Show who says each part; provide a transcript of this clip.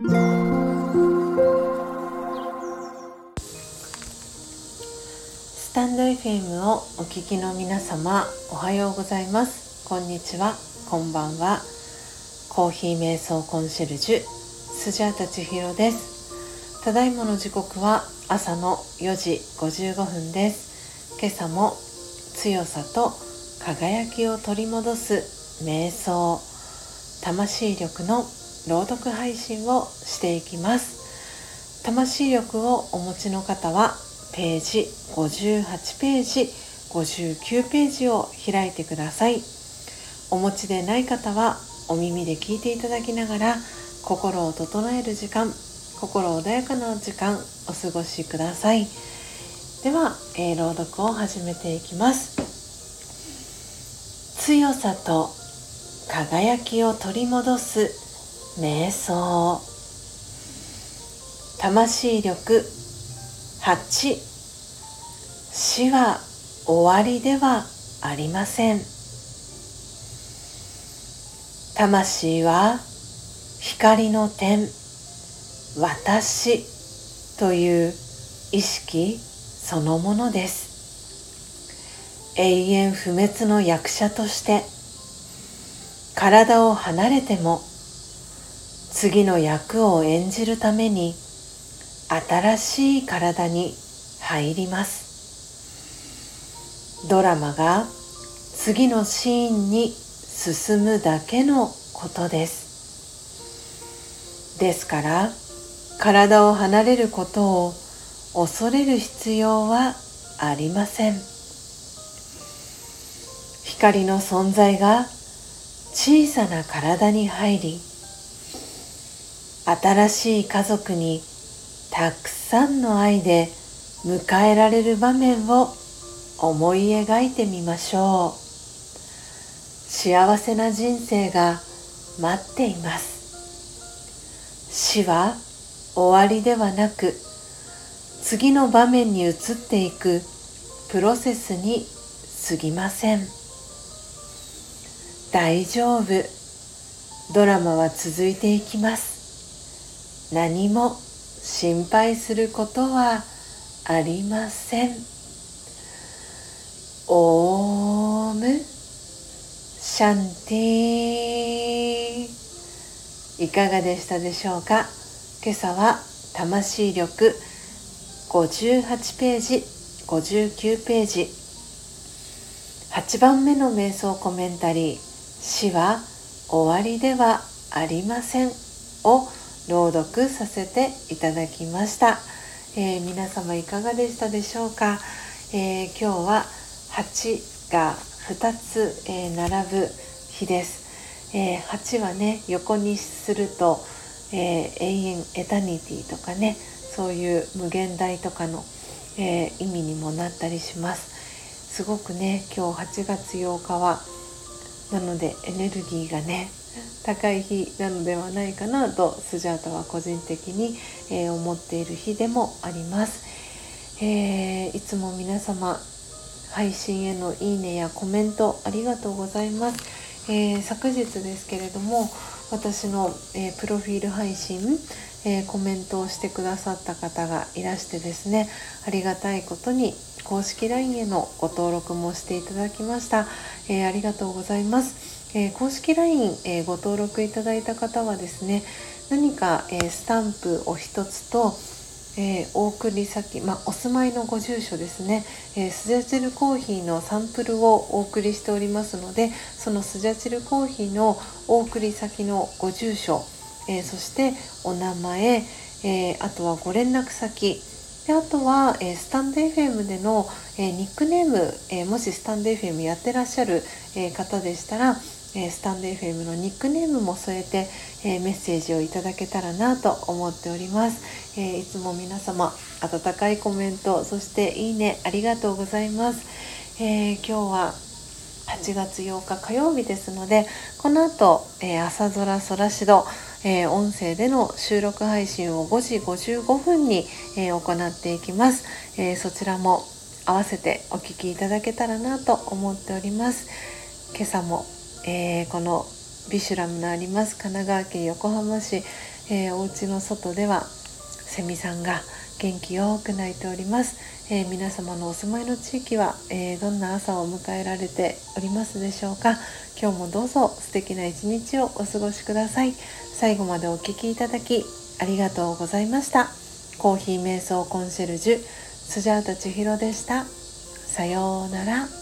Speaker 1: スタンド FM をお聞きの皆様おはようございます。こんにちは。こんばんは。コーヒー瞑想コンシェルジュスジャータ千尋です。ただいまの時刻は朝の4時55分です。今朝も強さと輝きを取り戻す瞑想魂力の朗読配信をしていきます。魂力をお持ちの方はページ58ページ59ページを開いてください。お持ちでない方はお耳で聞いていただきながら心を整える時間心穏やかな時間お過ごしください。では、えー、朗読を始めていきます。強さと輝きを取り戻す瞑想。魂力8死は終わりではありません。魂は光の点私という意識そのものです。永遠不滅の役者として体を離れても次の役を演じるために新しい体に入ります。ドラマが次のシーンに進むだけのことです。ですから体を離れることを恐れる必要はありません。光の存在が小さな体に入り新しい家族にたくさんの愛で迎えられる場面を思い描いてみましょう。幸せな人生が待っています。死は終わりではなく次の場面に移っていくプロセスに過ぎません。大丈夫。ドラマは続いていきます。何も心配することはありません。オーム。シャンティいかがでしたでしょうか？今朝は魂力。58ページ。59ページ。8番目の瞑想コメンタリー。死は終わりではありません。を朗読させていただきました、えー、皆様いかがでしたでしょうか、えー、今日は8が2つ、えー、並ぶ日です、え8はね横にすると、え永遠エタニティとかねそういう無限大とかの、え意味にもなったりします。すごくね今日8月8日はなのでエネルギーがね高い日なのではないかなとスジャータは個人的に、えー、思っている日でもあります、えー、いつも皆様配信へのいいねやコメントありがとうございます、えー、昨日ですけれども私の、えプロフィール配信、えコメントをしてくださった方がいらしてですねありがたいことに公式 LINE へのご登録もしていただきました、え、ありがとうございます、えー、公式 LINE、えー、ご登録いただいた方はですね何か、えスタンプを一つと、えお送り先、まあ、お住まいのご住所ですね、えスジャチルコーヒーのサンプルをお送りしておりますのでそのスジャチルコーヒーのお送り先のご住所、えそしてお名前、えあとはご連絡先であとは、えー、スタンド FM での、えー、ニックネーム、えー、もしスタンド FM やってらっしゃる、え方でしたら、えスタンド FM のニックネームも添えて、えメッセージをいただけたらなと思っております、えいつも皆様温かいコメントそしていいねありがとうございます、え今日は8月8日火曜日ですのでこの後、え朝空空しどえー、音声での収録配信を5時55分に、えー、行っていきます、えー、そちらも合わせてお聴きいただけたらなと思っております。今朝も、えこのビシュラムのあります神奈川県横浜市、えー、お家の外ではセミさんが元気よく鳴いております、えー、皆様のお住まいの地域は、えー、どんな朝を迎えられておりますでしょうか。今日もどうぞ素敵な一日をお過ごしください。最後までお聴きいただきありがとうございました。コーヒー瞑想コンシェルジュスジャータ千尋でした。さようなら。